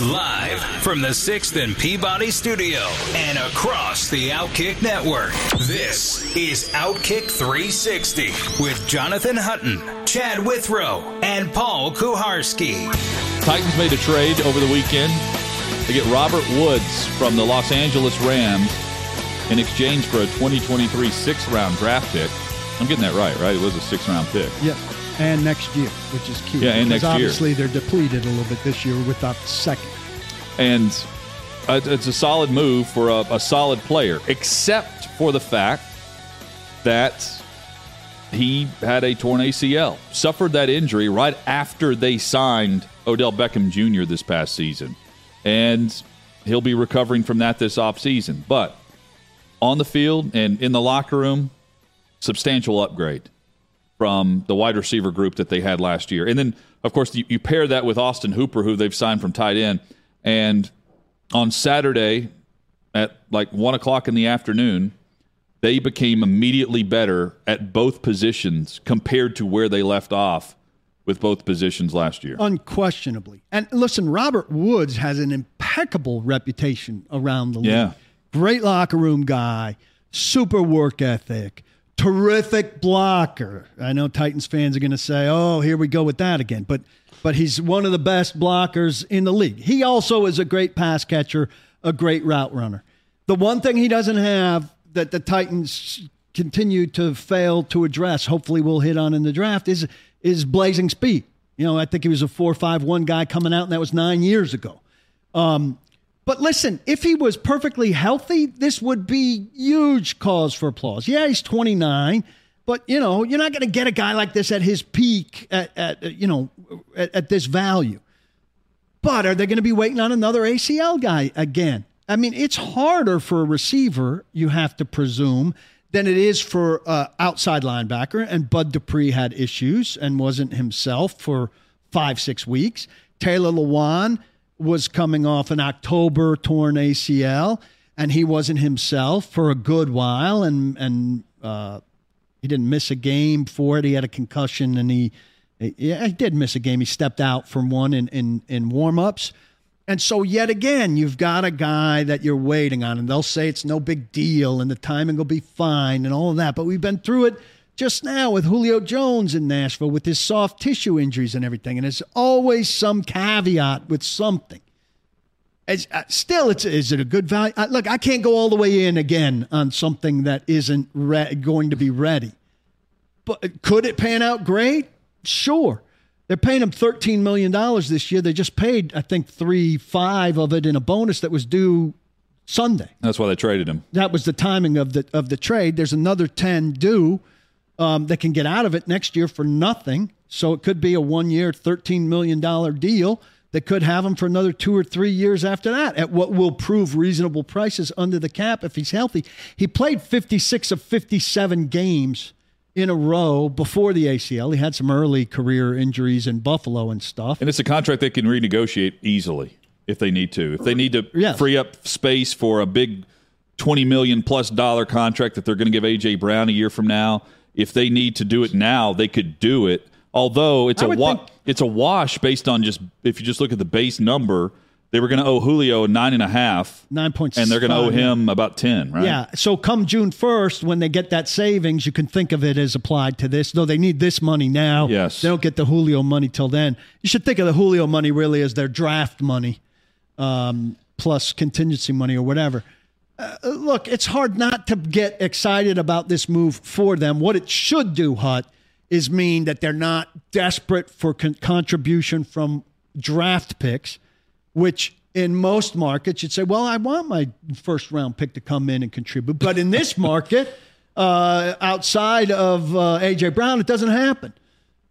Live from the 6th and Peabody Studio and across the Outkick Network, this is Outkick 360 with Jonathan Hutton, Chad Withrow, and Paul Kuharsky. Titans made a trade over the weekend to get Robert Woods from the Los Angeles Rams in exchange for a 2023 sixth round draft pick. I'm getting that right, right? It was a sixth round pick. Yep. And next year, which is key. Yeah, and because next year. obviously they're depleted a little bit this year without the second. And it's a solid move for a, a solid player, except for the fact that he had a torn ACL, suffered that injury right after they signed Odell Beckham Jr. this past season. And he'll be recovering from that this offseason. But on the field and in the locker room, substantial upgrade from the wide receiver group that they had last year. And then, of course, you, you pair that with Austin Hooper, who they've signed from tight end. And on Saturday at like one o'clock in the afternoon, they became immediately better at both positions compared to where they left off with both positions last year. Unquestionably. And listen, Robert Woods has an impeccable reputation around the league. Yeah. Great locker room guy, super work ethic, terrific blocker. I know Titans fans are going to say, "Oh, here we go with that again." But but he's one of the best blockers in the league. He also is a great pass catcher, a great route runner. The one thing he doesn't have that the Titans continue to fail to address, hopefully we'll hit on in the draft, is is blazing speed. You know, I think he was a four five one guy coming out, and that was nine years ago. Um, but listen, if he was perfectly healthy, this would be huge cause for applause. Yeah, he's 29, but you know, you're not going to get a guy like this at his peak at, at you know at, at this value. But are they going to be waiting on another ACL guy again? I mean, it's harder for a receiver, you have to presume, than it is for uh, outside linebacker. And Bud Dupree had issues and wasn't himself for five, six weeks. Taylor Lewan was coming off an October torn ACL, and he wasn't himself for a good while, and and uh, he didn't miss a game for it. He had a concussion, and he yeah, he did miss a game. He stepped out from one in in, in warm ups. And so, yet again, you've got a guy that you're waiting on, and they'll say it's no big deal and the timing will be fine and all of that. But we've been through it just now with Julio Jones in Nashville with his soft tissue injuries and everything. And there's always some caveat with something. It's, uh, still, it's is it a good value? Uh, look, I can't go all the way in again on something that isn't re- going to be ready. But could it pan out great? Sure. They're paying him $13 million this year. They just paid, I think, three, five of it in a bonus that was due Sunday. That's why they traded him. That was the timing of the of the trade. There's another 10 due um, that can get out of it next year for nothing. So it could be a one year, $13 million deal that could have him for another two or three years after that at what will prove reasonable prices under the cap if he's healthy. He played 56 of 57 games in a row before the ACL. He had some early career injuries in Buffalo and stuff. And it's a contract they can renegotiate easily if they need to. If they need to Yes. free up space for a big 20 million plus dollar contract that they're going to give AJ Brown a year from now, if they need to do it now, they could do it. Although it's a would wa- think- it's a wash based on just if you just look at the base number, they were going to owe Julio nine and a half, nine 9.65. and they're going to owe him about ten, right? Yeah. So come June 1st, when they get that savings, you can think of it as applied to this, though they need this money now. Yes. They don't get the Julio money till then. You should think of the Julio money really as their draft money um, plus contingency money or whatever. Uh, look, it's hard not to get excited about this move for them. What it should do, Hut, is mean that they're not desperate for con- contribution from draft picks, which in most markets you'd say, well, I want my first round pick to come in and contribute. But in this market, uh, outside of uh, AJ Brown, it doesn't happen.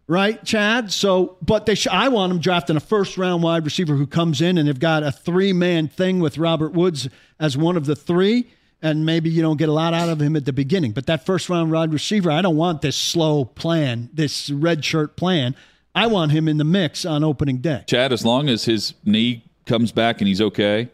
right, Chad? So, but they sh- I want them drafting a first round wide receiver who comes in and they've got a three man thing with Robert Woods as one of the three. And maybe you don't get a lot out of him at the beginning. But that first round wide receiver, I don't want this slow plan, this red shirt plan. I want him in the mix on opening day. Chad, as long as his knee comes back and he's okay,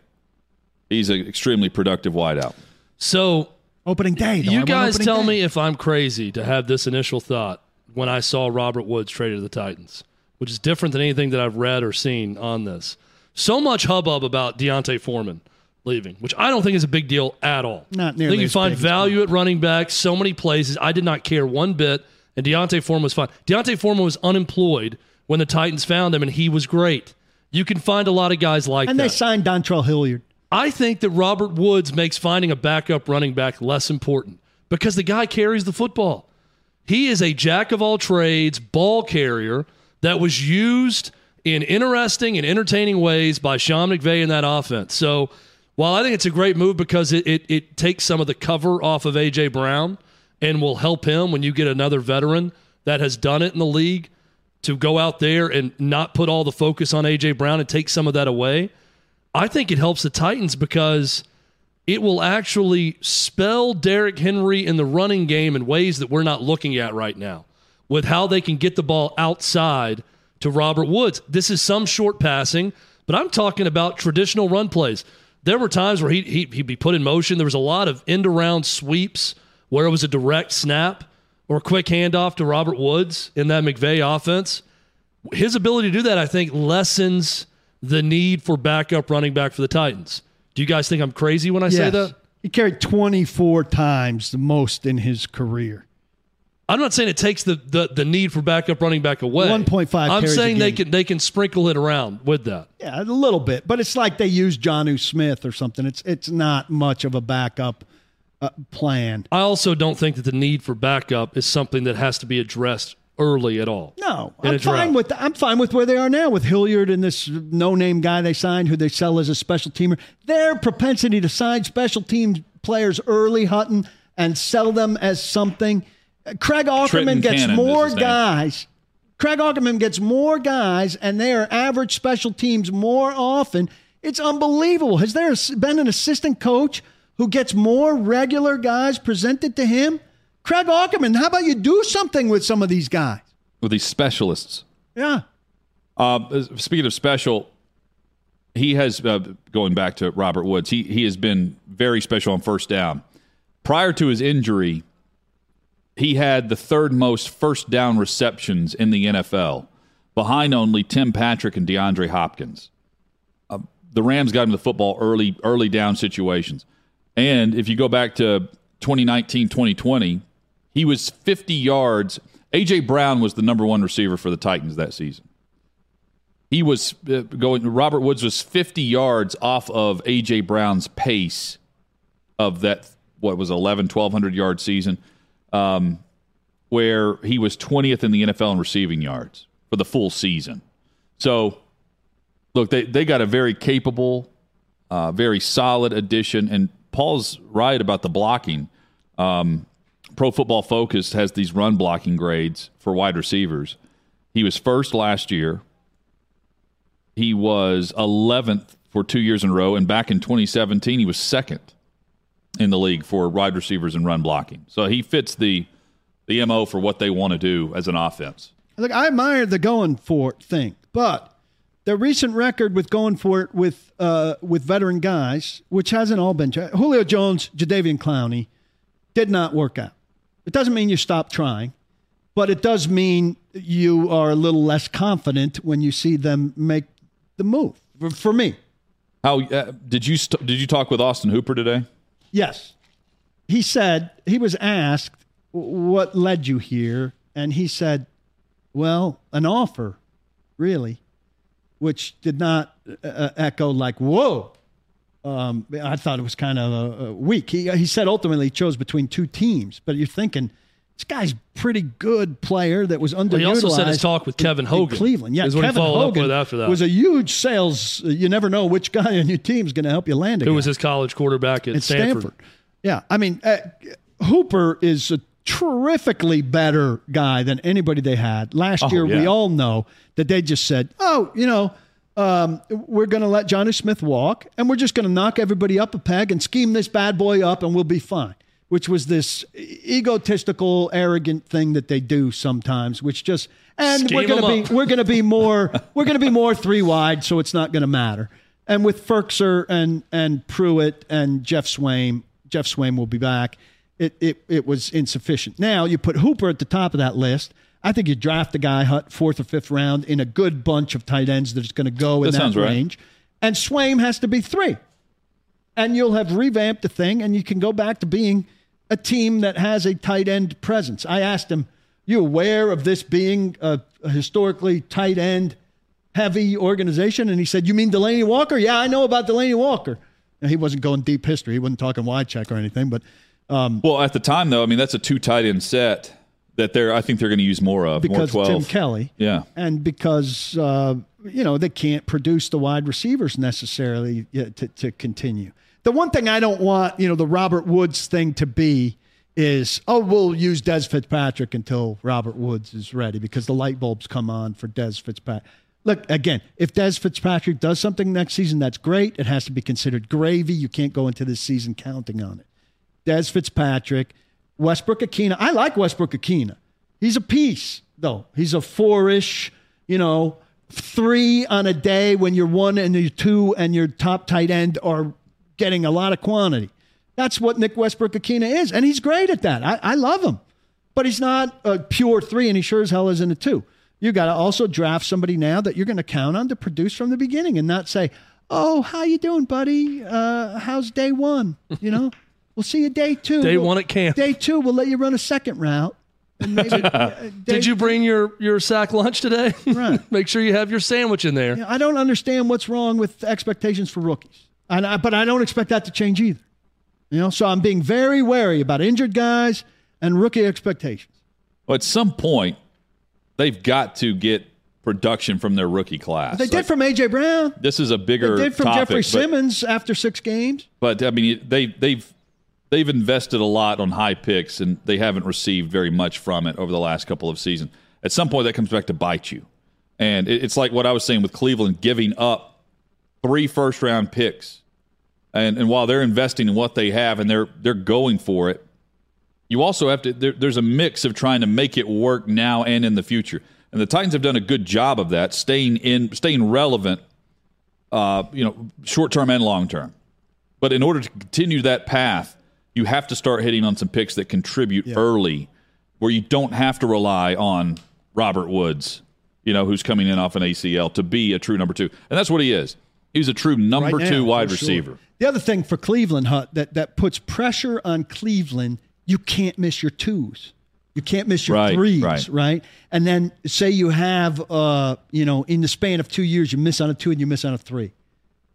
he's an extremely productive wideout. So Opening day. though. I you want guys tell day. me if I'm crazy to have this initial thought when I saw Robert Woods traded to the Titans, which is different than anything that I've read or seen on this. So much hubbub about D'Onta Foreman leaving, which I don't think is a big deal at all. Not nearly. I think you find value at running back so many places. I did not care one bit, and D'Onta Foreman was fine. D'Onta Foreman was unemployed when the Titans found him, and he was great. You can find a lot of guys like And that. And they signed Dontrell Hilliard. I think that Robert Woods makes finding a backup running back less important because the guy carries the football. He is a jack of all trades ball carrier that was used in interesting and entertaining ways by Sean McVay in that offense. So while I think it's a great move because it, it, it takes some of the cover off of A.J. Brown and will help him when you get another veteran that has done it in the league to go out there and not put all the focus on A.J. Brown and take some of that away. I think it helps the Titans because it will actually spell Derrick Henry in the running game in ways that we're not looking at right now with how they can get the ball outside to Robert Woods. This is some short passing, but I'm talking about traditional run plays. There were times where he, he, he'd be put in motion. There was a lot of end around sweeps where it was a direct snap or a quick handoff to Robert Woods in that McVay offense. His ability to do that, I think, lessens the need for backup running back for the Titans. Do you guys think I'm crazy when I say that? He carried 24 times the most in his career. I'm not saying it takes the, the, the need for backup running back away. 1.5 I'm saying they can they can sprinkle it around with that. Yeah, a little bit, but it's like they use Jonnu Smith or something. It's it's not much of a backup uh, plan. I also don't think that the need for backup is something that has to be addressed early at all. No, I'm fine with I'm fine with where they are now with Hilliard and this no-name guy they signed who they sell as a special teamer. Their propensity to sign special team players early, Hutton, and sell them as something. Craig Aukerman Trenton gets Cannon more guys. Craig Aukerman gets more guys, and they are average special teams more often. It's unbelievable. Has there been an assistant coach who gets more regular guys presented to him? Craig Aukerman, how about you do something with some of these guys? with these specialists. Yeah. Uh, speaking of special, he has uh, going back to Robert Woods. He he has been very special on first down. Prior to his injury, he had the third most first down receptions in the NFL, behind only Tim Patrick and DeAndre Hopkins. Uh, the Rams got him the football early early down situations, and if you go back to 2019 2020, he was 50 yards. AJ Brown was the number one receiver for the Titans that season he was uh, going robert woods was 50 yards off of aj brown's pace of that what was 11 1200 yard season um, where he was 20th in the nfl in receiving yards for the full season. So look they, they got a very capable uh, very solid addition. And paul's right about the blocking. Um, pro football focus has these run blocking grades for wide receivers. He was first last year. He was 11th for two years in a row, and back in 2017, he was second in the league for wide receivers and run blocking. So he fits the the mo for what they want to do as an offense. Look, I admire the going for it thing, but the recent record with going for it with uh, with veteran guys, which hasn't all been Julio Jones, Jadeveon Clowney, did not work out. It doesn't mean you stop trying, but it does mean you are a little less confident when you see them make the move. For, for me, How uh, did you st- did you talk with Austin Hooper today? Yes. He said, he was asked, what led you here? And he said, well, an offer, really, which did not uh, echo like, whoa. Um, I thought it was kind of uh, uh, weak. He, he said ultimately he chose between two teams, but you're thinking, this guy's pretty good player that was underutilized. he also said his talk with in- Kevin in Cleveland. Yeah, is what he Kevin Hogan with after that. was a huge sales. You never know which guy on your team is going to help you land a Who was his college quarterback at at Stanford? Stanford. Yeah, I mean, uh, Hooper is a terrifically better guy than anybody they had last Oh, year. We all know that they just said, "Oh, you know." Um, we're going to let Johnny Smith walk, and we're just going to knock everybody up a peg and scheme this bad boy up, and we'll be fine. Which was this egotistical, arrogant thing that they do sometimes, which just and we're going to 'em be up. we're going to be more we're going to be more three wide, so it's not going to matter. And with Firkser and and Pruitt and Geoff Swaim, Geoff Swaim will be back. It it it was insufficient. Now you put Hooper at the top of that list. I think you draft a guy Hut fourth or fifth round in a good bunch of tight ends that's going to go in That that, sounds right. range. And Swaim has to be three and you'll have revamped the thing and you can go back to being a team that has a tight end presence. I asked him, You aware of this being a, a historically tight end heavy organization? And he said, You mean Delanie Walker? Yeah, I know about Delanie Walker. And he wasn't going deep history. He wasn't talking Wycheck or anything, but Well, at the time though, I mean that's a two tight end set that they're I think they're going to use more of because more. Tim Kelly. Yeah. And because, uh, you know, they can't produce the wide receivers necessarily to, to continue. The one thing I don't want, you know, the Robert Woods thing to be is, oh, we'll use Dez Fitzpatrick until Robert Woods is ready because the light bulbs come on for Dez Fitzpatrick. Look, again, if Dez Fitzpatrick does something next season, that's great. It has to be considered gravy. You can't go into this season counting on it. Dez Fitzpatrick, Westbrook Ikhine. I like Westbrook Ikhine. He's a piece, though. He's a four-ish, you know, three on a day when you're one and you're two and your top tight end are getting a lot of quantity. That's what Nick Westbrook Ikhine is, and he's great at that. I, I love him, but he's not a pure three, and he sure as hell isn't a two. You got to also draft somebody now that you're going to count on to produce from the beginning, and not say, "Oh, how you doing, buddy? Uh, how's day one? You know, we'll see you day two. Day We'll- one at camp. Day two, we'll let you run a second route. Maybe, uh, Did you bring your your sack lunch today? Right. Make sure you have your sandwich in there. I don't understand what's wrong with expectations for rookies, and I, but I don't expect that to change either. You know, so I'm being very wary about injured guys and rookie expectations. Well, at some point, they've got to get production from their rookie class. They Like, did from AJ Brown. this is a bigger. They did from topic, Jeffrey but- Simmons after six games. But I mean, they they've they've invested a lot on high picks, and they haven't received very much from it over the last couple of seasons. At some point, that comes back to bite you, and it- it's like what I was saying with Cleveland giving up three first round picks, and and while they're investing in what they have and they're they're going for it, you also have to. There, there's a mix of trying to make it work now and in the future, and the Titans have done a good job of that, staying in staying relevant, uh, you know, short term and long term. But in order to continue that path, you have to start hitting on some picks that contribute early, where you don't have to rely on Robert Woods, you know, who's coming in off an ACL to be a true number two, and that's what he is. He's a true number right two now, wide for sure. receiver. The other thing for Cleveland, Hut, that, that puts pressure on Cleveland, you can't miss your twos. You can't miss your Right, threes, right. right. And then say you have, uh, you know, in the span of two years, you miss on a two and you miss on a three.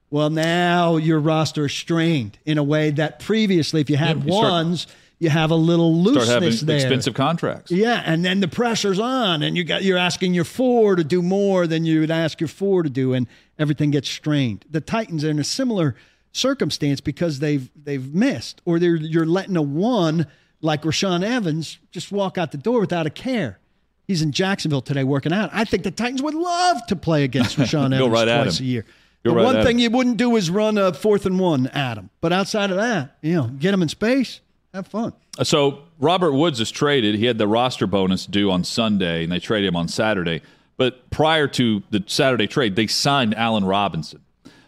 Well, now your roster is strained in a way that previously, if you had Yeah, you start- ones, you have a little Start looseness having there. expensive contracts. Yeah, and then the pressure's on, and you got you're asking your four to do more than you would ask your four to do, and everything gets strained. The Titans are in a similar circumstance because they've they've missed, or they're you're letting a one like Rashaan Evans just walk out the door without a care. He's in Jacksonville today working out. I think the Titans would love to play against Rashaan Evans right twice a year. Go the right one thing him. you wouldn't do is run a fourth and one at him. But outside of that, you know, get him in space, have fun. Uh, so Robert Woods is traded. He had the roster bonus due on Sunday, and they traded him on Saturday. But prior to the Saturday trade, they signed Allen Robinson.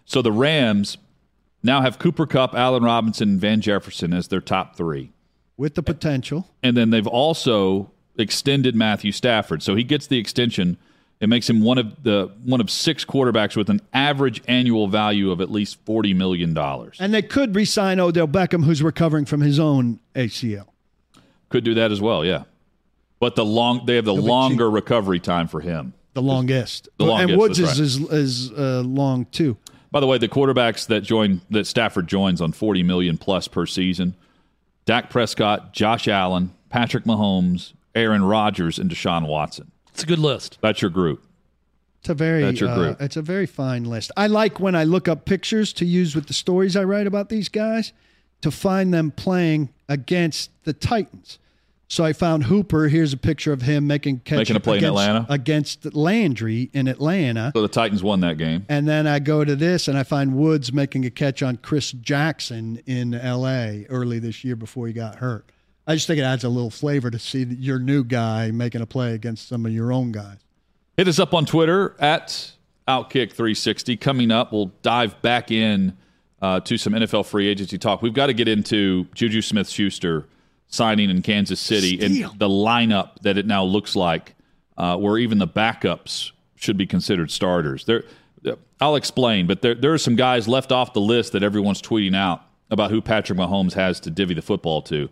So the Rams now have Cooper Kupp, Allen Robinson, and Van Jefferson as their top three. With the potential. And then they've also extended Matthew Stafford. So he gets the extension. It makes him one of the one of six quarterbacks with an average annual value of at least forty million dollars. And they could re sign Odell Beckham, who's recovering from his own ACL. Could do that as well, yeah. But the long they have the longer recovery time for him. The longest. The longest, and Woods that's is, is, is uh, long too. By the way, the quarterbacks that join that Stafford joins on 40 million plus per season, Dak Prescott, Josh Allen, Patrick Mahomes, Aaron Rodgers, and Deshaun Watson. It's a good list. That's your group. It's a very That's your uh, group. it's a very fine list. I like when I look up pictures to use with the stories I write about these guys to find them playing against the Titans. So I found Hooper. Here's a picture of him making catch Making a play in Atlanta? against Landry in Atlanta. So the Titans won that game. And then I go to this and I find Woods making a catch on Chris Jackson in L.A. early this year before he got hurt. I just think it adds a little flavor to see your new guy making a play against some of your own guys. Hit us up on Twitter at Outkick360. Coming up, we'll dive back in uh, to some NFL free agency talk. We've got to get into Juju Smith Schuster signing in Kansas City Steal. and the lineup that it now looks like, uh, where even the backups should be considered starters. There, I'll explain, but there, there are some guys left off the list that everyone's tweeting out about who Patrick Mahomes has to divvy the football to.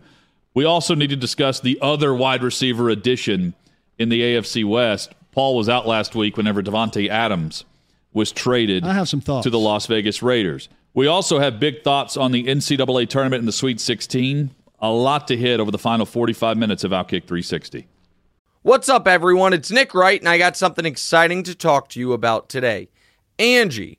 We also need to discuss the other wide receiver addition in the AFC West. Paul was out last week whenever Davante Adams was traded I have some thoughts. to the Las Vegas Raiders. We also have big thoughts on the NCAA tournament in the Sweet 16. A lot to hit over the final 45 minutes of Outkick 360. What's up, everyone? It's Nick Wright, and I got something exciting to talk to you about today. Angie,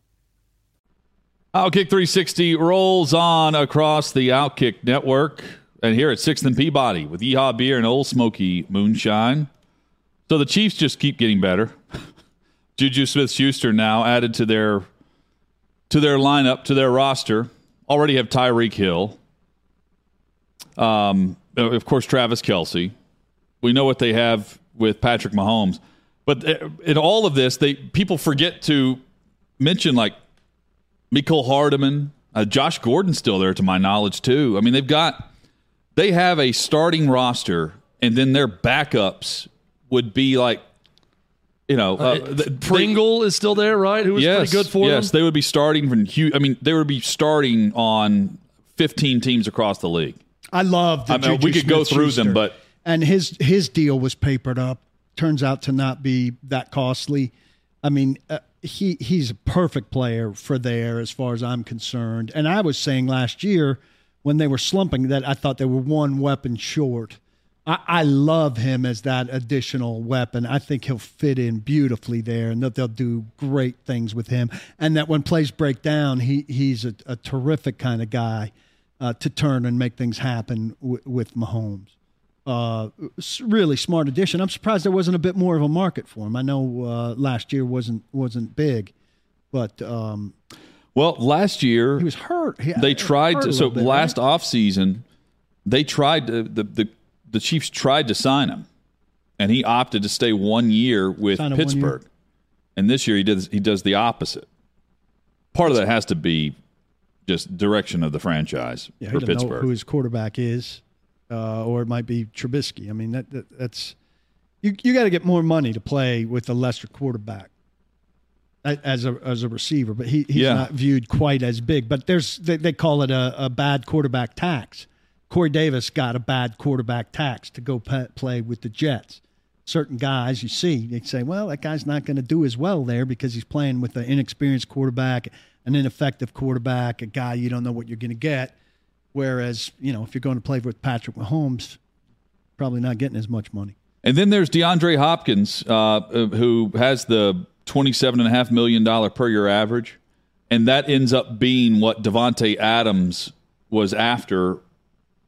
Outkick 360 rolls on across the Outkick network. And here at 6th and Peabody with Yeehaw Beer and Old Smoky Moonshine. So the Chiefs just keep getting better. Juju Smith Schuster now added to their to their lineup, to their roster. Already have Tyreek Hill. Um, of course, Travis Kelce. We know what they have with Patrick Mahomes. But uh, in all of this, they people forget to mention like Mecole Hardman, uh, Josh Gordon's still there to my knowledge too. I mean, they've got they have a starting roster, and then their backups would be like, you know, uh, th- they- Pringle is still there, right? Who was yes, pretty good for yes, them. they would be starting from huge. I mean, they would be starting on fifteen teams across the league. I love the I mean, Juju we could go through Smith-Schuster. them, but and his his deal was papered up. Turns out to not be that costly. I mean, uh, he he's a perfect player for there as far as I'm concerned. And I was saying last year when they were slumping that I thought they were one weapon short. I, I love him as that additional weapon. I think he'll fit in beautifully there, and that they'll do great things with him. And that when plays break down, he he's a, a terrific kind of guy uh, to turn and make things happen w- with Mahomes. Uh, really smart addition. I'm surprised there wasn't a bit more of a market for him. I know uh, last year wasn't wasn't big, but um, well, last year he was hurt. He- they tried hurt to. So bit, last right? offseason, they tried to, the the the Chiefs tried to sign him, and he opted to stay one year with Sign year. Pittsburgh. And this year he does he does the opposite. Part of that has to be just direction of the franchise yeah, for Pittsburgh. who his quarterback is, uh, or it might be Trubisky. I mean that, that that's you. You got to get more money to play with a lesser quarterback as a as a receiver, but he, he's Yeah. not viewed quite as big. But there's they, they call it a, a bad quarterback tax. Corey Davis got a bad quarterback tax to go pa play with the Jets. Certain guys you see, they say, well, that guy's not going to do as well there because he's playing with an inexperienced quarterback, an ineffective quarterback, a guy you don't know what you're going to get. Whereas, you know, if you're going to play with Patrick Mahomes, probably not getting as much money. And then there's DeAndre Hopkins, uh, who has the $27.5 million per year average. And that ends up being what Davante Adams was after,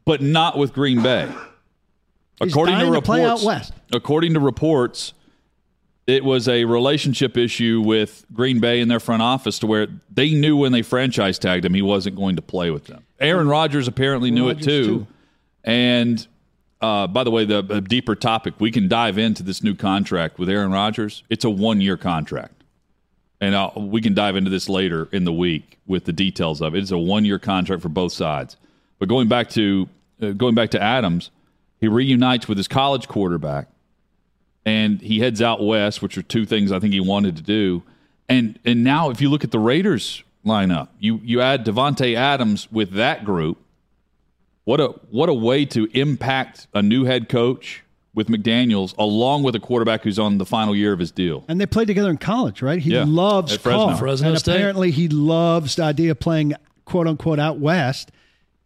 but not with Green Bay. according dying to to reports, west. according to reports, it was a relationship issue with Green Bay and their front office to where they knew when they franchise tagged him he wasn't going to play with them. Aaron Rodgers apparently knew Rodgers it too. too. And uh, by the way, the a deeper topic, we can dive into this new contract with Aaron Rodgers. It's a one year contract. And i we can dive into this later in the week with the details of it. It's a one year contract for both sides. But going back to uh, going back to Adams, he reunites with his college quarterback, and he heads out west, which are two things I think he wanted to do. And and now, if you look at the Raiders lineup, you you add Davante Adams with that group. What a what a way to impact a new head coach with McDaniels, along with a quarterback who's on the final year of his deal. And they played together in college, right? He Yeah, loves Fresno. Carr. Fresno and State. apparently he loves the idea of playing quote unquote out west.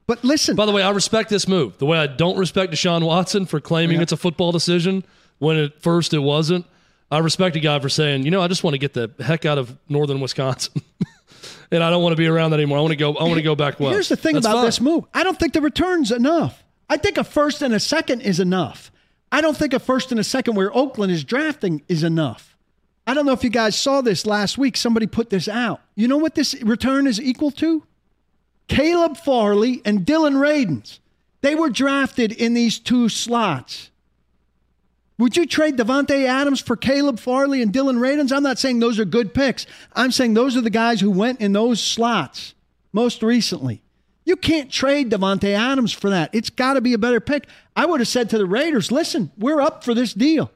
But listen, By the way, I respect this move. The way I don't respect Deshaun Watson for claiming Yeah. it's a football decision when at first it wasn't. I respect a guy for saying, you know, I just want to get the heck out of northern Wisconsin. and I don't want to be around that anymore. I want to go I want to go back west. Here's the thing That's about fine. this move. I don't think the return's enough. I think a first and a second is enough. I don't think a first and a second where Oakland is drafting is enough. I don't know if you guys saw this last week. Somebody put this out. You know what this return is equal to? Caleb Farley and Dillon Radunz. They were drafted in these two slots. Would you trade Davante Adams for Caleb Farley and Dillon Radunz? I'm not saying those are good picks. I'm saying those are the guys who went in those slots most recently. You can't trade Davante Adams for that. It's got to be a better pick. I would have said to the Raiders, listen, we're up for this deal.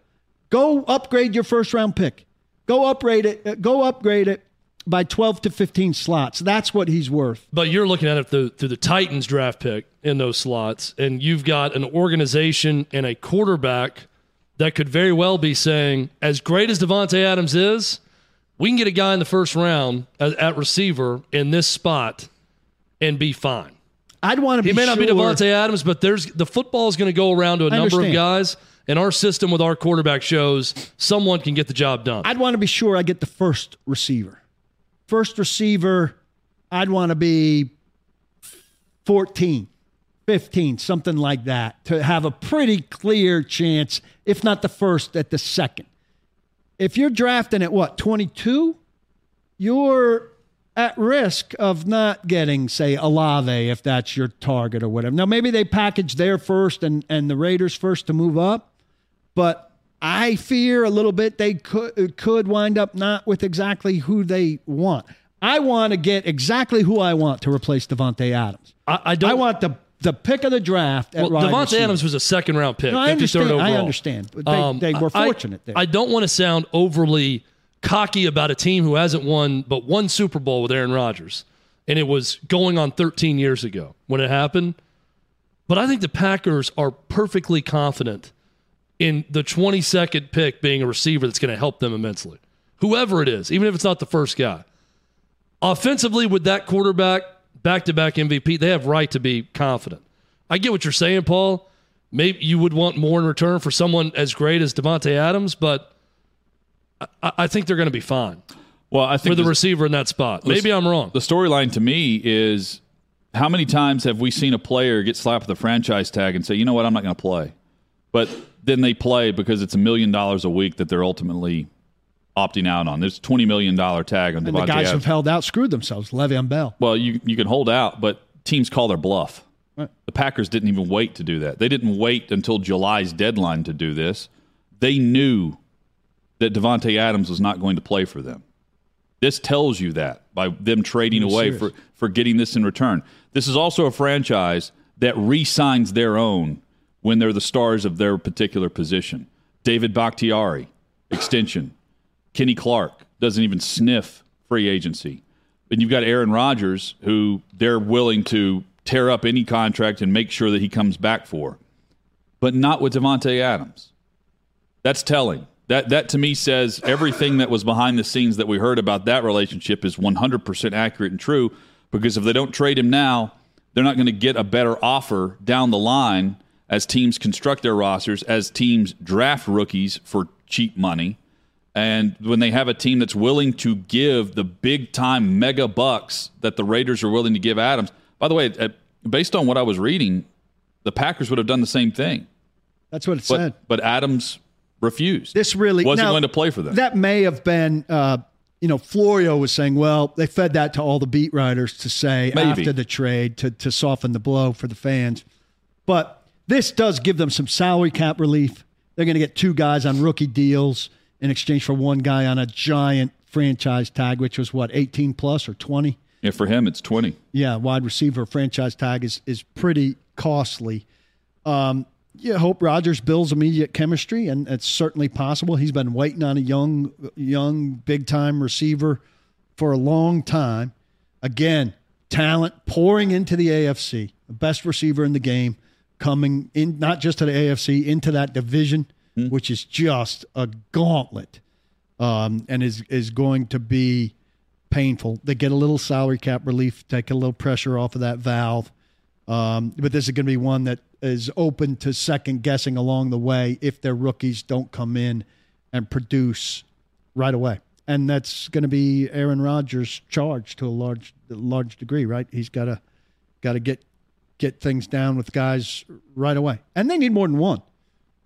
Go upgrade your first round pick. Go upgrade it. uh, Go upgrade it by 12 to 15 slots. That's what he's worth. But you're looking at it through, through the Titans draft pick in those slots, and you've got an organization and a quarterback that could very well be saying, as great as Davante Adams is, we can get a guy in the first round at, at receiver in this spot and be fine. I'd want to be He may not be Davante Adams, but there's the football is going to go around to a I number of guys, and our system with our quarterback shows someone can get the job done. I'd want to be sure I get the first receiver. First receiver, I'd want to be 14, 15, something like that, to have a pretty clear chance, if not the first, at the second. If you're drafting at what, 22, you're at risk of not getting, say, Olave if that's your target or whatever. Now, maybe they package their first and, and the Raiders first to move up, but I fear a little bit they could could wind up not with exactly who they want. I want to get exactly who I want to replace Davante Adams. I, I don't I want the the pick of the draft at Well, Davante. Adams was a second round pick. No, I 53rd understand. I understand. They, um, they were I- fortunate there. I don't want to sound overly cocky about a team who hasn't won but one Super Bowl with Aaron Rodgers. And it was going on 13 years ago when it happened. But I think the Packers are perfectly confident in the 22nd pick being a receiver that's going to help them immensely. Whoever it is, even if it's not the first guy. Offensively, with that quarterback, back to back MVP, they have right to be confident. I get what you're saying, Paul. Maybe you would want more in return for someone as great as Davante Adams, but I, I think they're going to be fine Well, I think the the- receiver in that spot. Maybe I'm wrong. The storyline to me is how many times have we seen a player get slapped with a franchise tag and say, you know what, I'm not going to play. But then they play because it's a million dollars a week that they're ultimately opting out on. There's a $20 million tag on and the guys who've held out screwed themselves. Le'Veon Bell. Well, you you can hold out, but teams call their bluff. Right. The Packers didn't even wait to do that. They didn't wait until July's deadline to do this. They knew that Davante Adams was not going to play for them. This tells you that by them trading away for, for getting this in return. This is also a franchise that re-signs their own when they're the stars of their particular position. David Bakhtiari, extension. Kenny Clark doesn't even sniff free agency. And you've got Aaron Rodgers, who they're willing to tear up any contract and make sure that he comes back for, but not with Davante Adams. That's telling. That that to me says everything that was behind the scenes that we heard about that relationship is 100% accurate and true. Because if they don't trade him now, they're not going to get a better offer down the line as teams construct their rosters, as teams draft rookies for cheap money. And when they have a team that's willing to give the big time mega bucks that the Raiders are willing to give Adams, by the way, uh, based on what I was reading, the Packers would have done the same thing. That's what it but said. but Adams refused. This really wasn't now, going to play for them. That may have been, uh, you know, Florio was saying, well, they fed that to all the beat writers to say Maybe. after the trade to, to soften the blow for the fans. But this does give them some salary cap relief. They're going to get two guys on rookie deals in exchange for one guy on a giant franchise tag, which was what, 18 plus or 20? yeah, for him, it's twenty. yeah, wide receiver franchise tag is is pretty costly. Um, yeah, hope Rodgers builds immediate chemistry, and it's certainly possible. He's been waiting on a young, young, big time receiver for a long time. Again, talent pouring into the AFC, the best receiver in the game, coming in not just to the AFC into that division, which is just a gauntlet, um, and is is going to be painful. They get a little salary cap relief, take a little pressure off of that valve. Um, but this is going to be one that is open to second guessing along the way if their rookies don't come in and produce right away. And that's going to be Aaron Rodgers' charge to a large large degree, right? He's got to got to get get things down with guys right away, and they need more than one.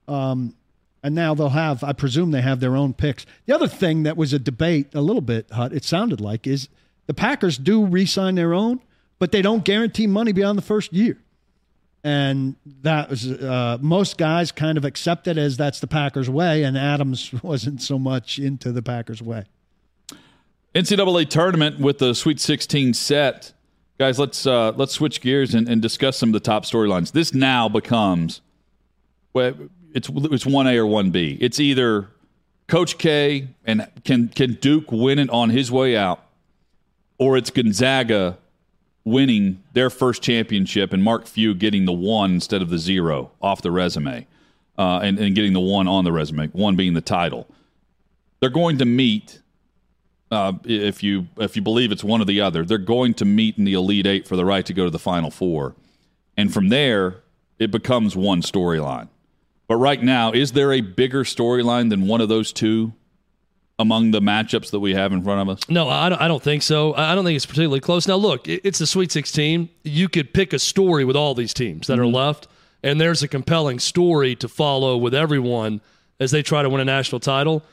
Um, and now they'll have, I presume, they have their own picks. The other thing that was a debate a little bit, Hut, it sounded like, is the Packers do re-sign their own, but they don't guarantee money beyond the first year. And that was uh, most guys kind of accept it as that's the Packers way, and Adams wasn't so much into the Packers way. NCAA tournament with the Sweet 16 set. Guys, let's uh, let's switch gears and, and discuss some of the top storylines. This now becomes it's it's one A or one B. It's either Coach K and can can Duke win it on his way out, or it's Gonzaga winning their first championship and Mark Few getting the one instead of the zero off the resume, uh, and, and getting the one on the resume, one being the title. They're going to meet uh, if you if you believe it's one or the other, they're going to meet in the Elite Eight for the right to go to the Final Four, and from there it becomes one storyline. But right now, is there a bigger storyline than one of those two among the matchups that we have in front of us? No, I don't, I don't think so. I don't think it's particularly close. Now, look, it's the Sweet 16. You could pick a story with all these teams that are mm-hmm. left, and there's a compelling story to follow with everyone as they try to win a national title.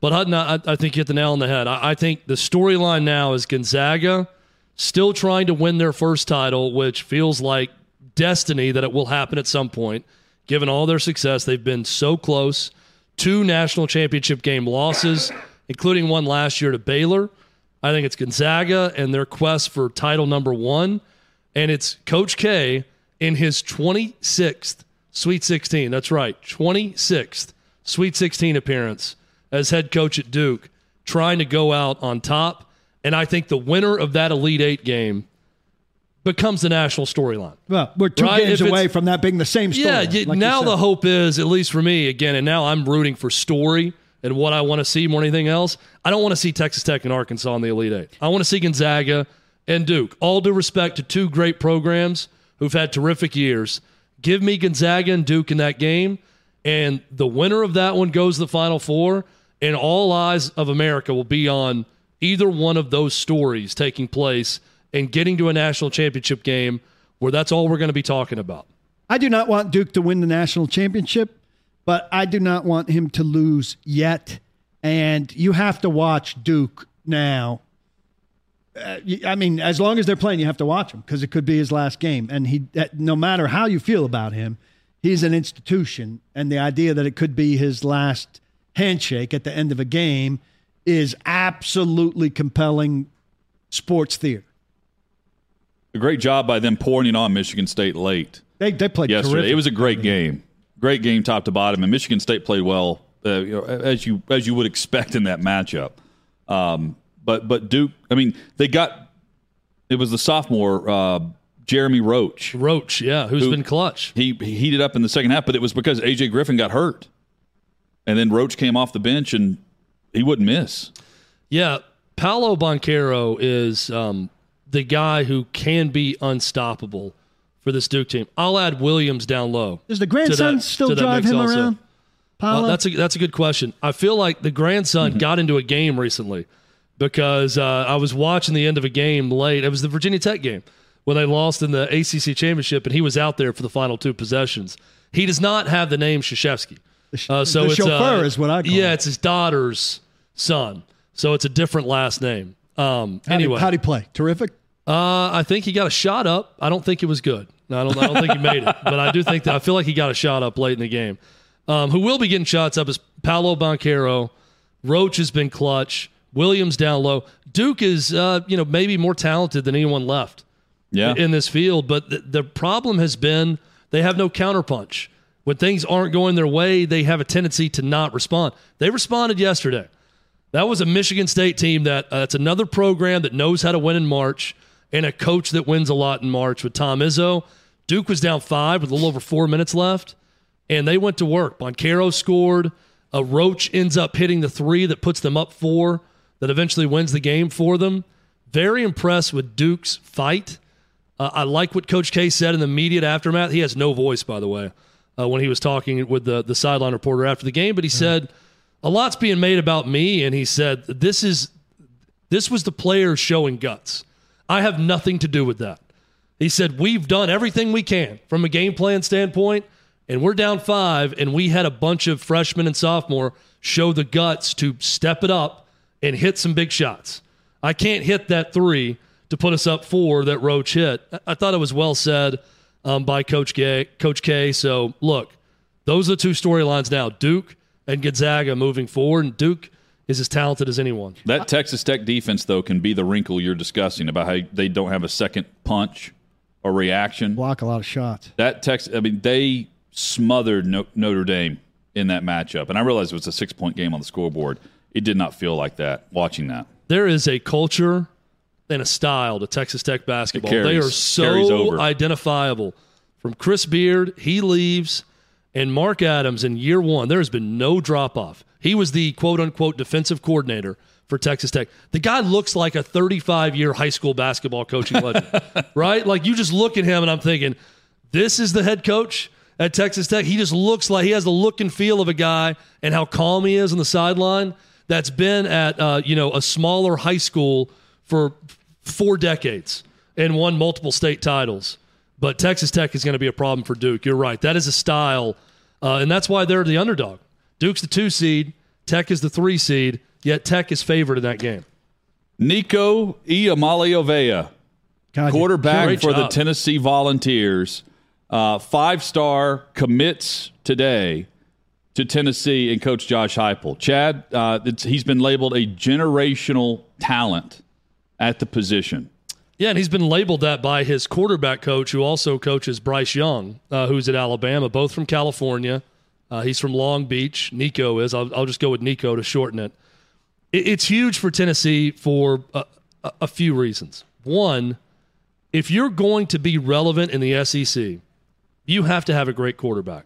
But Hutton, I, I think you hit the nail on the head. I, I think the storyline now is Gonzaga still trying to win their first title, which feels like destiny that it will happen at some point. Given all their success, they've been so close. Two national championship game losses, including one last year to Baylor. I think it's Gonzaga and their quest for title number one. And it's Coach K in his 26th Sweet 16. That's right, 26th Sweet 16 appearance as head coach at Duke, trying to go out on top. And I think the winner of that Elite Eight game becomes the national storyline. Well, we're two Right, games if away from that being the same story. Yeah, like now the hope is, at least for me, again, and now I'm rooting for story and what I want to see more than anything else. I don't want to see Texas Tech and Arkansas in the Elite Eight. I want to see Gonzaga and Duke. All due respect to two great programs who've had terrific years. Give me Gonzaga and Duke in that game, and the winner of that one goes to the Final Four, and all eyes of America will be on either one of those stories taking place and getting to a national championship game where that's all we're going to be talking about. I do not want Duke to win the national championship, but I do not want him to lose yet. And you have to watch Duke now. Uh, I mean, as long as they're playing, you have to watch him because it could be his last game. And he, that- no matter how you feel about him, he's an institution. And the idea that it could be his last handshake at the end of a game is absolutely compelling sports theater. A great job by them pouring it on Michigan State late They, they played yesterday. terrific. It was a great game, great game top to bottom, and Michigan State played well, uh, you know, as you as you would expect in that matchup. Um, but but Duke, I mean, they got it was the sophomore uh, Jeremy Roach. Roach, yeah, who's Who- been clutch. He, he heated up in the second half, but it was because AJ Griffin got hurt, and then Roach came off the bench and he wouldn't miss. Yeah, Paolo Banchero is um, the guy who can be unstoppable for this Duke team. I'll add Williams down low. Does the grandson that- still drive him also. around? Uh, that's a that's a good question. I feel like the grandson Mm-hmm. got into a game recently because uh, I was watching the end of a game late. It was the Virginia Tech game when they lost in the ACC championship, and he was out there for the final two possessions. He does not have the name Krzyzewski. Uh, so the it's chauffeur uh, is what I call Yeah, it. it's his daughter's son. So it's a different last name. Um, How anyway, do how'd he play? Terrific. uh, I think he got a shot up. I don't think it was good. I don't. I don't think he made it, but I do think that I feel like he got a shot up late in the game. Um, who will be getting shots up is Paolo Banchero. Roach has been clutch. Williams down low. Duke is, uh, you know, maybe more talented than anyone left Yeah. in this field, but the, the problem has been they have no counterpunch. When things aren't going their way, they have a tendency to not respond. They responded yesterday. That was a Michigan State team that uh, it's another program that knows how to win in March and a coach that wins a lot in March with Tom Izzo. Duke was down five with a little over four minutes left, and they went to work. Banchero scored. A Roach ends up hitting the three that puts them up four, that eventually wins the game for them. Very impressed with Duke's fight. Uh, I like what Coach K said in the immediate aftermath. He has no voice, by the way, uh, when he was talking with the, the sideline reporter after the game, but he said, a lot's being made about me, and he said, this is this was the players showing guts. I have nothing to do with that. He said, We've done everything we can from a game plan standpoint, and we're down five, and we had a bunch of freshmen and sophomore show the guts to step it up and hit some big shots. I can't hit that three to put us up four that Roach hit. I- thought it was well said um, by Coach K. Coach K. So look, those are the two storylines now: Duke and Gonzaga moving forward. And Duke is as talented as anyone. That Texas Tech defense, though, can be the wrinkle you're discussing about how they don't have a second punch or reaction. Block a lot of shots. That Texas, I mean, they smothered no- Notre Dame in that matchup. And I realized it was a six point game on the scoreboard. It did not feel like that watching that. there is a culture and a style to Texas Tech basketball. Carries- they are so identifiable. From Chris Beard, he leaves, and Mark Adams in year one, there has been no drop off. He was the quote unquote defensive coordinator for Texas Tech. The guy looks like a 35 year high school basketball coaching legend, right? Like you just look at him and I'm thinking, this is the head coach at Texas Tech. He just looks like he has the look and feel of a guy and how calm he is on the sideline that's been at uh, you know a smaller high school for four decades and won multiple state titles. But Texas Tech is going to be a problem for Duke. You're right. That is a style, uh, and that's why they're the underdog. Duke's the two seed. Tech is the three seed. Yet Tech is favored in that game. Nico Iamaleava, God, quarterback Great for the. Tennessee Volunteers, uh, five star commits today to Tennessee and Coach Josh Heupel. Chad, uh, it's, he's been labeled a generational talent at the position. Yeah, and he's been labeled that by his quarterback coach, who also coaches Bryce Young, uh, who's at Alabama, both from California. Uh, he's from Long Beach. Nico is. I'll, I'll just go with Nico to shorten it. it it's huge for Tennessee for a, a, a few reasons. One, if you're going to be relevant in the SEC, you have to have a great quarterback,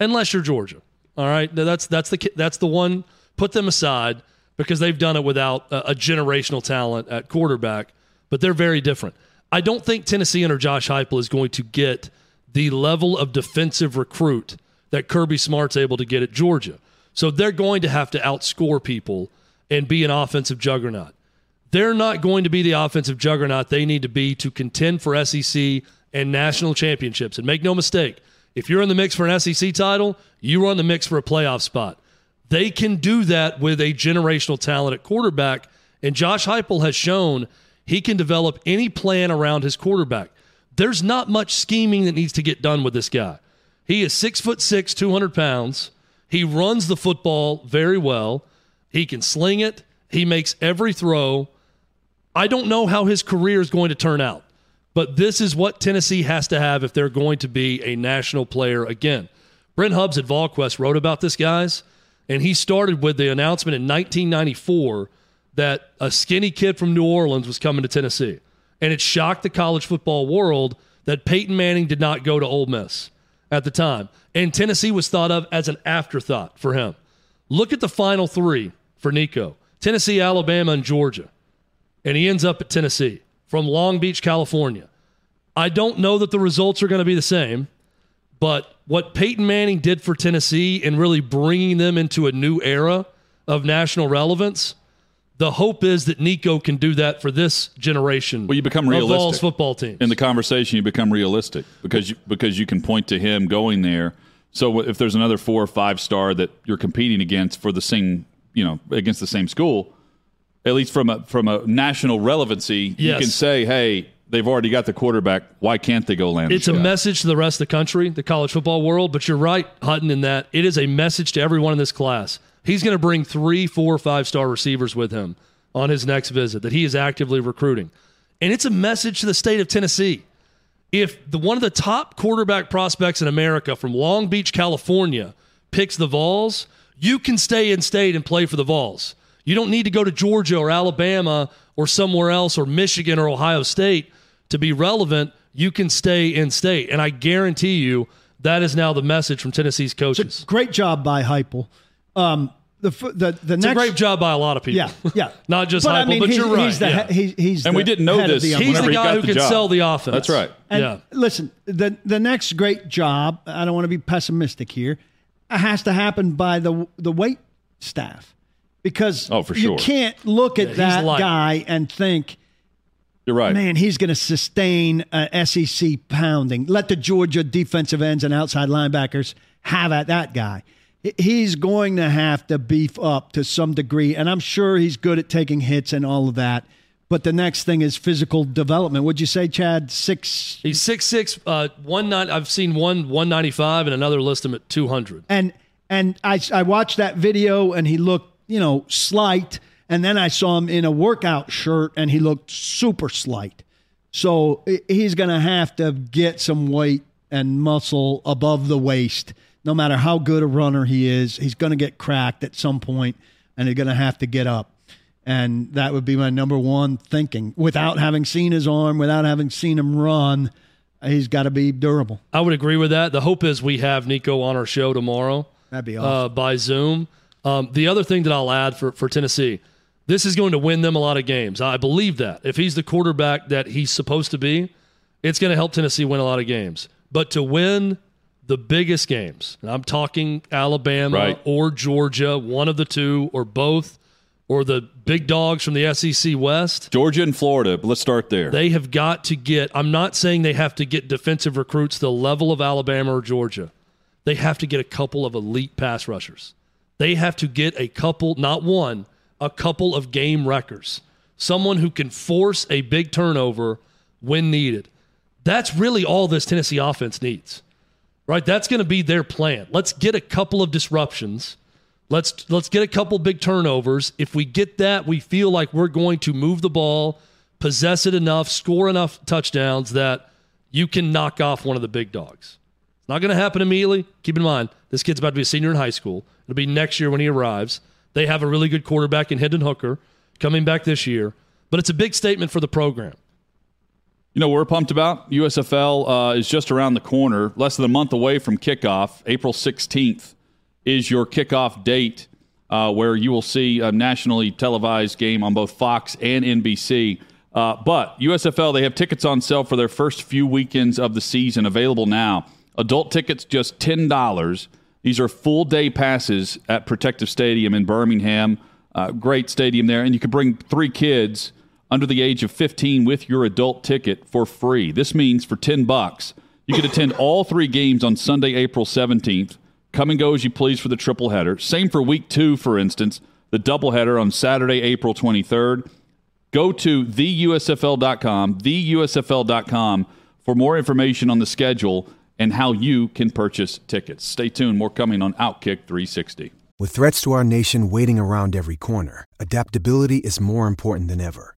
unless you're Georgia. All right, Now, that's that's the that's the one. Put them aside because they've done it without a, a generational talent at quarterback, but they're very different. I don't think Tennessee under Josh Heupel is going to get the level of defensive recruit that Kirby Smart's able to get at Georgia. So they're going to have to outscore people and be an offensive juggernaut. They're not going to be the offensive juggernaut they need to be to contend for SEC and national championships. And make no mistake, if you're in the mix for an SEC title, you are in the mix for a playoff spot. They can do that with a generational talent at quarterback. And Josh Heupel has shown he can develop any plan around his quarterback. There's not much scheming that needs to get done with this guy. He is six foot six, 200 pounds. He runs the football very well. He can sling it. He makes every throw. I don't know how his career is going to turn out, but this is what Tennessee has to have if they're going to be a national player again. Brent Hubbs at VolQuest wrote about this, guys, and he started with the announcement in 1994 that a skinny kid from New Orleans was coming to Tennessee. And it shocked the college football world that Peyton Manning did not go to Ole Miss at the time. And Tennessee was thought of as an afterthought for him. Look at the final three for Nico Tennessee, Alabama, and Georgia. And he ends up at Tennessee from Long Beach, California. I don't know that the results are going to be the same, but what Peyton Manning did for Tennessee and really bringing them into a new era of national relevance, the hope is that Nico can do that for this generation Well, you become of Vols football teams. In the conversation, you become realistic because you, because you can point to him going there So if there's another four or five star that you're competing against for the same, you know, against the same school, at least from a from a national relevancy, you can say, hey, they've already got the quarterback. Why can't they go land? It's a shot? message to the rest of the country, the college football world. But you're right, Hutton, in that it is a message to everyone in this class. He's going to bring three, four, five star receivers with him on his next visit that he is actively recruiting. And it's a message to the state of Tennessee. If the one of the top quarterback prospects in America from Long Beach, California, picks the Vols, you can stay in state and play for the Vols. You don't need to go to Georgia or Alabama or somewhere else or Michigan or Ohio State to be relevant. You can stay in state. And I guarantee you that is now the message from Tennessee's coaches. Great job by Heupel. Um, the the the It's next a great job by a lot of people. Yeah, yeah. Not just but I mean, but he's, you're right. He's the, yeah. he, he's And the we didn't know head this. the He's He's the guy got who the can job. sell the offense. That's right. And yeah. listen, the the next great job, I don't want to be pessimistic here, has to happen by the the wait staff. Because Oh, for sure. you can't look at he's that light. guy and think, You're right. man, he's going to sustain uh, a SEC pounding. Let the Georgia defensive ends and outside linebackers have at that guy. He- He's going to have to beef up to some degree, and I'm sure he's good at taking hits and all of that. But the next thing is physical development. Would you say, Chad? Six He's six six, uh, one nine. I've seen one one ninety five, and another list him at two hundred. and and I I watched that video and he looked you know slight, and then I saw him in a workout shirt and he looked super slight. So he's going to have to get some weight and muscle above the waist. No matter how good a runner he is, he's going to get cracked at some point, and he's going to have to get up. And that would be my number one thinking. Without having seen his arm, without having seen him run, he's got to be durable. I would agree with that. The hope is we have Nico on our show tomorrow. That'd be awesome. uh, by Zoom. Um, the other thing that I'll add for, for Tennessee, this is going to win them a lot of games. I believe that. If he's the quarterback that he's supposed to be, it's going to help Tennessee win a lot of games. But to win the biggest games, and I'm talking Alabama Right. or Georgia, one of the two or both, or the big dogs from the SEC West, Georgia and Florida. But let's start there. they have got to get, I'm not saying they have to get defensive recruits the level of Alabama or Georgia. They have to get a couple of elite pass rushers. They have to get a couple, not one, a couple of game wreckers. Someone who can force a big turnover when needed. That's really all this Tennessee offense needs. Right? That's going to be their plan. Let's get a couple of disruptions. Let's let's get a couple big turnovers. If we get that, we feel like we're going to move the ball, possess it enough, score enough touchdowns that you can knock off one of the big dogs. It's not going to happen immediately. Keep in mind, this kid's about to be a senior in high school. It'll be next year when he arrives. They have a really good quarterback in Hendon Hooker coming back this year, but it's a big statement for the program. You know we're pumped about? USFL uh, is just around the corner, less than a month away from kickoff. April 16th is your kickoff date uh, where you will see a nationally televised game on both Fox and NBC. Uh, but USFL, they have tickets on sale for their first few weekends of the season available now. Adult tickets just $10. These are full day passes at Protective Stadium in Birmingham. Uh, great stadium there. And you can bring three kids under the age of 15 with your adult ticket for free. This means for 10 bucks, you can attend all three games on Sunday, April 17th. Come and go as you please for the triple header. Same for week two, for instance, the doubleheader on Saturday, April 23rd. Go to theusfl.com, theusfl.com for more information on the schedule and how you can purchase tickets. Stay tuned, more coming on Outkick 360. With threats to our nation waiting around every corner, adaptability is more important than ever.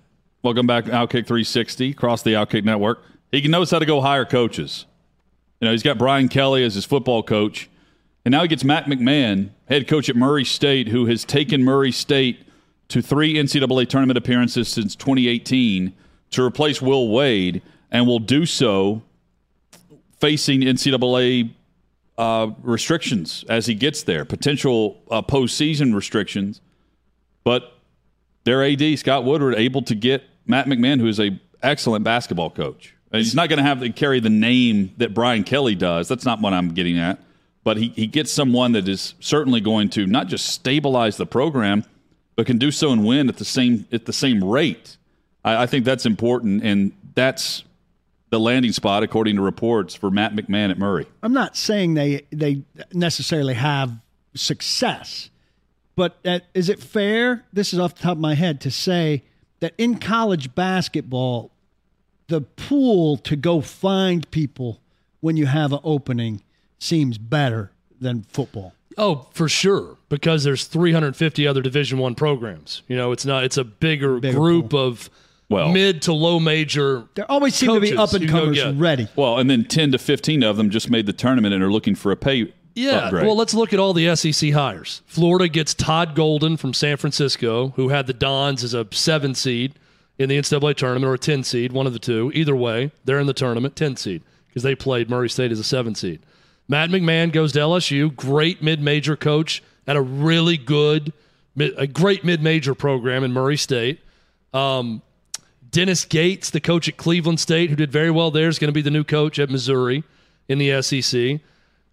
Welcome back to Outkick 360 across the Outkick Network. He knows how to go hire coaches. You know, he's got Brian Kelly as his football coach, and now he gets Matt McMahon, head coach at Murray State, who has taken Murray State to three NCAA tournament appearances since 2018 to replace Will Wade, and will do so facing NCAA uh, restrictions as he gets there, potential uh, postseason restrictions. But their AD Scott Woodward able to get Matt McMahon, who is a excellent basketball coach. He's not going to have to carry the name that Brian Kelly does. That's not what I'm getting at. But he, he gets someone that is certainly going to not just stabilize the program, but can do so and win at the same at the same rate. I, I think that's important, and that's the landing spot, according to reports, for Matt McMahon at Murray. I'm not saying they they necessarily have success, but uh, is it fair? This is off the top of my head to say that in college basketball, the pool to go find people when you have an opening seems better than football. Oh, for sure, because there's 350 other Division One programs. You know, it's not. It's a bigger, Bigger group pool. of Well- mid to low major. There always seem to be up and comers ready. Well, and then 10 to 15 of them just made the tournament and are looking for a pay Yeah, upgrade. well, let's look at all the SEC hires. Florida gets Todd Golden from San Francisco, who had the Dons as a seven seed in the NCAA tournament or a 10 seed, one of the two. Either way, they're in the tournament, 10 seed, because they played Murray State as a seven seed. Matt McMahon goes to LSU, great mid major coach at a really good, a great mid major program in Murray State. Um, Dennis Gates, the coach at Cleveland State, who did very well there, is going to be the new coach at Missouri in the SEC.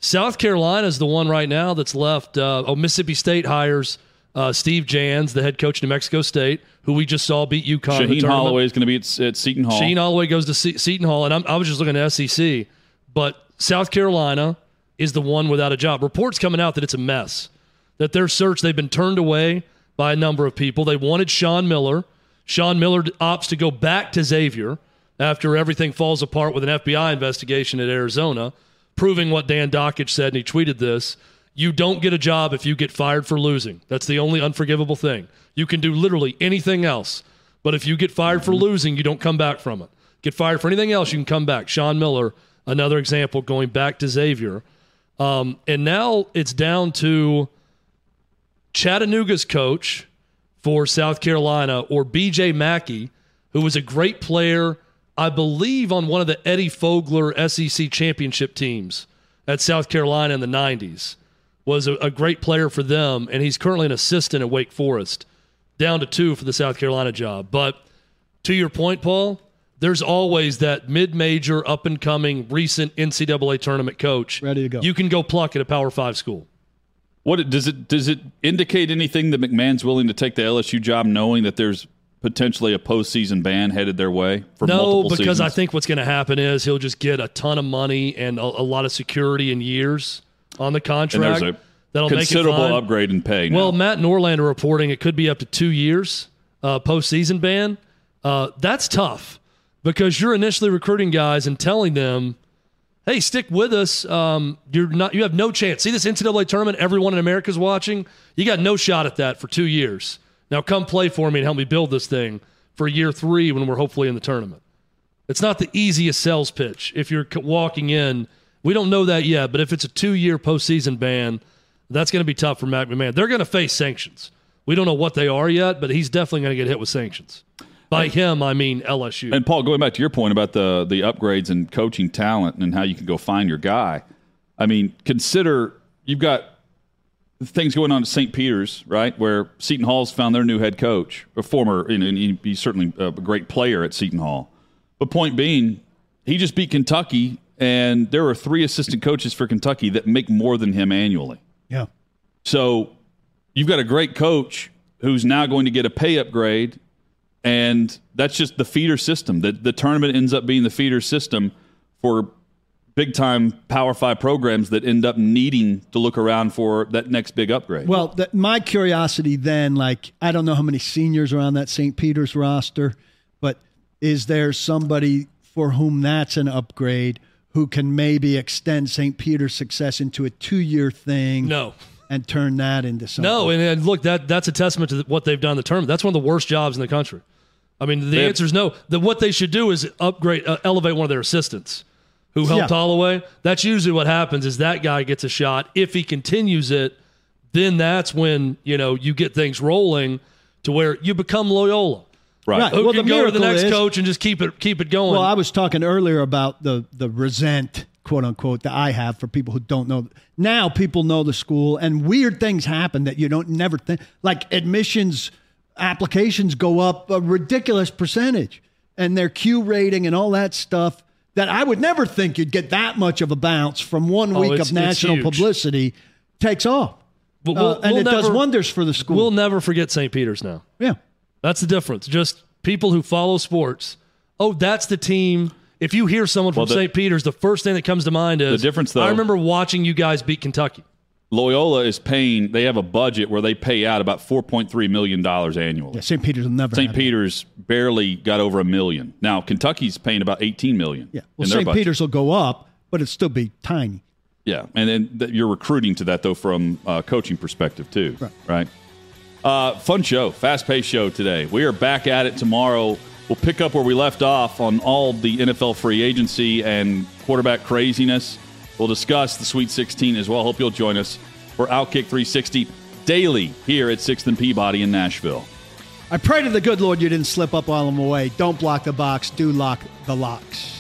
South Carolina is the one right now that's left. Uh, oh, Mississippi State hires uh, Steve Jans, the head coach of New Mexico State, who we just saw beat UConn. Shaheen. Holloway is going to be at, at Seton Hall. Sheen Holloway goes to Se- Seton Hall, and I'm, I was just looking at SEC, but South Carolina is the one without a job. Reports coming out that it's a mess, that their search they've been turned away by a number of people. They wanted Sean Miller. Sean Miller opts to go back to Xavier after everything falls apart with an FBI investigation at Arizona, proving what Dan Dakich said, and he tweeted this. You don't get a job if you get fired for losing. That's the only unforgivable thing. You can do literally anything else, but if you get fired for losing, you don't come back from it. Get fired for anything else, you can come back. Sean Miller, another example, going back to Xavier. Um, and now it's down to Chattanooga's coach for South Carolina or BJ McKie, who was a great player, I believe, on one of the Eddie Fogler SEC championship teams at South Carolina in the 90s. Was a, a great player for them, and he's currently an assistant at Wake Forest, down to two for the South Carolina job. But to your point, Paul, there's always that mid-major, up-and-coming, recent NCAA tournament coach Ready to go. You can go pluck at a Power Five school. What does it does it indicate anything that McMahon's willing to take the LSU job, knowing that there's potentially a postseason ban headed their way for no, because seasons? I think what's going to happen is he'll just get a ton of money and a, a lot of security in years on the and contract. there's a that'll make it considerable fine. upgrade in pay. Well, now. Matt Norlander reporting it could be up to two years uh, postseason ban. Uh, that's tough because you're initially recruiting guys and telling them, "Hey, stick with us. Um, you're not. You have no chance. See this NCAA tournament. Everyone in America is watching. You got no shot at that for two years. Now come play for me and help me build this thing for year three when we're hopefully in the tournament." It's not the easiest sales pitch if you're walking in. We don't know that yet, but if it's a two-year postseason ban, that's going to be tough for Matt McMahon. They're going to face sanctions. We don't know what they are yet, but he's definitely going to get hit with sanctions. By him, I mean LSU. And Paul, going back to your point about the the upgrades and coaching talent and how you can go find your guy. I mean, consider you've got things going on at St. Peter's, right, where Seton Hall's found their new head coach, a former, and and he- he's certainly a great player at Seton Hall. But point being, he just beat Kentucky, and there are three assistant coaches for Kentucky that make more than him annually. Yeah. So you've got a great coach who's now going to get a pay upgrade, and that's just the feeder system. The, the tournament ends up being the feeder system for big time Power Five programs that end up needing to look around for that next big upgrade. Well, that, my curiosity then, like, I don't know how many seniors are on that St. Peter's roster, but is there somebody for whom that's an upgrade who can maybe extend St. Peter's success into a two year thing no. and turn that into something? No, and, and look, that that's a testament to what they've done in the tournament. That's one of the worst jobs in the country. I mean, the They have- answer is no. The, what they should do is upgrade, uh, elevate one of their assistants who helped Yeah. Holloway. That's usually what happens is that guy gets a shot. If he continues it, then that's when you know you get things rolling to where you become Loyola. right. Right. Who Well, can the go to the next is- coach and just keep it keep it going? Well, I was talking earlier about the the resent quote unquote, that I have for people who don't know. Now people know the school, and weird things happen that you don't never think. Like admissions applications go up a ridiculous percentage, and their Q rating and all that stuff. That I would never think you'd get that much of a bounce from one Oh, week of national publicity takes off. But Uh, and it does wonders for the school. We'll never forget St. Peter's now. yeah. That's the difference. Just people who follow sports. Oh, that's the team. If you hear someone from Well, the- St. Peter's, the first thing that comes to mind is The difference, though- I remember watching you guys beat Kentucky. Loyola is paying. They have a budget where they pay out about four point three million dollars annually. Yeah, St. Peter's will never. St. have it. Peter's barely got over a million. Now Kentucky's paying about eighteen million. Yeah. Well, St. Peter's will go up, but it'll still be tiny. Yeah, and then th- you're recruiting to that though from a coaching perspective too. Right. Right. Uh, fun show, fast paced show today. We are back at it tomorrow. We'll pick up where we left off on all the NFL free agency and quarterback craziness. We'll discuss the Sweet 16 as well. Hope you'll join us for Outkick 360 daily here at 6th and Peabody in Nashville. I pray to the good Lord you didn't slip up while I'm away. Don't block the box. Do lock the locks.